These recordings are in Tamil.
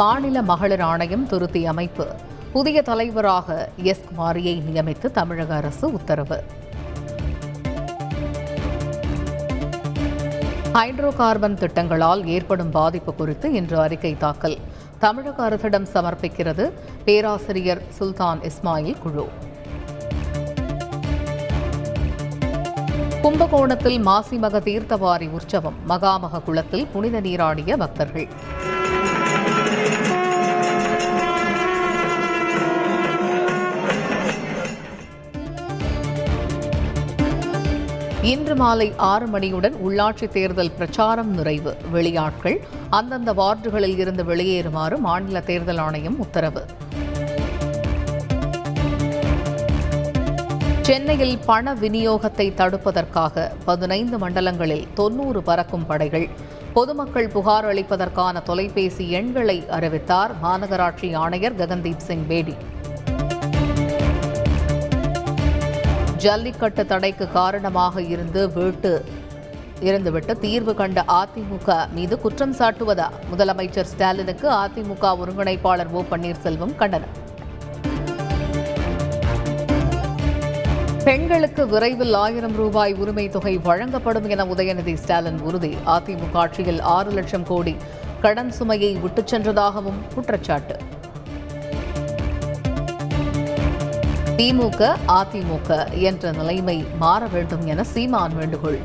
மாநில மகளிர் ஆணையம் திருத்தி அமைப்பு. புதிய தலைவராக எஸ் குமாரியை நியமித்து தமிழக அரசு உத்தரவு. ஹைட்ரோ கார்பன் திட்டங்களால் ஏற்படும் பாதிப்பு குறித்து இன்று அறிக்கை தாக்கல். தமிழக அரசிடம் சமர்ப்பிக்கிறது பேராசிரியர் சுல்தான் இஸ்மாயில் குழு. கும்பகோணத்தில் மாசிமக தீர்த்தவாரி உற்சவம் மகாமக குளத்தில் புனித நீராடிய பக்தர்கள். இன்று மாலை ஆறு மணியுடன் உள்ளாட்சித் தேர்தல் பிரச்சாரம் நிறைவு. வெளியாட்கள் அந்தந்த வார்டுகளில் இருந்து வெளியேறுமாறு மாநில தேர்தல் ஆணையம் உத்தரவு. சென்னையில் பண விநியோகத்தை தடுப்பதற்காக பதினைந்து மண்டலங்களில் தொன்னூறு பறக்கும் படைகள். பொதுமக்கள் புகார் அளிப்பதற்கான தொலைபேசி எண்களை அறிவித்தார் மாநகராட்சி ஆணையர் ககன்தீப் சிங் பேடி. ஜல்லிக்கட்டு தடைக்கு காரணமாக இருந்து வீட்டு இருந்துவிட்டு தீர்வு கண்ட அதிமுக மீது குற்றம் சாட்டுவதா? முதலமைச்சர் ஸ்டாலினுக்கு அதிமுக ஒருங்கிணைப்பாளர் ஓ பன்னீர்செல்வம் கண்டனம். பெண்களுக்கு விரைவில் ஆயிரம் ரூபாய் உரிமை தொகை வழங்கப்படும் என உதயநிதி ஸ்டாலின் உறுதி. அதிமுக ஆட்சியில் ஆறு லட்சம் கோடி கடன் சுமையை விட்டுச் சென்றதாகவும் குற்றச்சாட்டு. திமுக அதிமுக என்ற நிலைமை மாற வேண்டும் என சீமான் வேண்டுகோள்.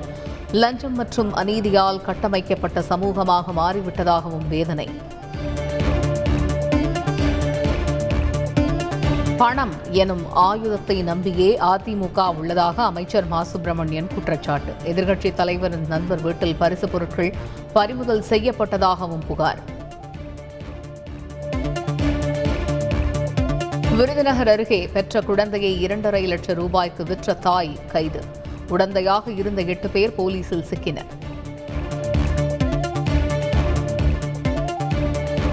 லஞ்சம் மற்றும் அநீதியால் கட்டமைக்கப்பட்ட சமூகமாக மாறிவிட்டதாகவும் வேதனை. பணம் எனும் ஆயுதத்தை நம்பியே அதிமுக உள்ளதாக அமைச்சர் மா. சுப்பிரமணியன் குற்றச்சாட்டு. எதிர்க்கட்சித் தலைவரின் நண்பர் வீட்டில் பரிசு பொருட்கள் பறிமுதல் செய்யப்பட்டதாகவும் புகார். விருதுநகர் அருகே பெற்ற குழந்தையை இரண்டரை லட்சம் ரூபாய்க்கு விற்ற தாய் கைது. உடந்தையாக இருந்த எட்டு பேர் போலீசில் சிக்கினர்.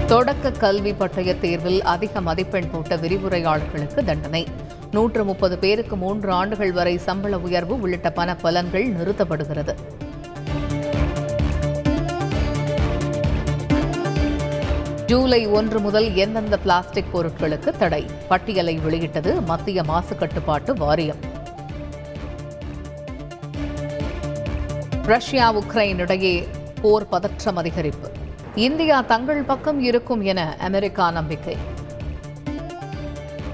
தொடக்க கல்வி பட்டய தேர்வில் அதிக மதிப்பெண் போட்ட விரிவுரையாளர்களுக்கு தண்டனை. நூற்று முப்பது பேருக்கு மூன்று ஆண்டுகள் வரை சம்பள உயர்வு உள்ளிட்ட பண பலன்கள் நிறுத்தப்படுகிறது. ஜூலை ஒன்று முதல் எந்தெந்த பிளாஸ்டிக் பொருட்களுக்கு தடை? பட்டியலை வெளியிட்டது மத்திய மாசு கட்டுப்பாட்டு வாரியம். ரஷ்யா உக்ரைன் இடையே போர் பதற்றம் அதிகரிப்பு. இந்தியா தங்கள் பக்கம் இருக்கும் என அமெரிக்கா நம்பிக்கை.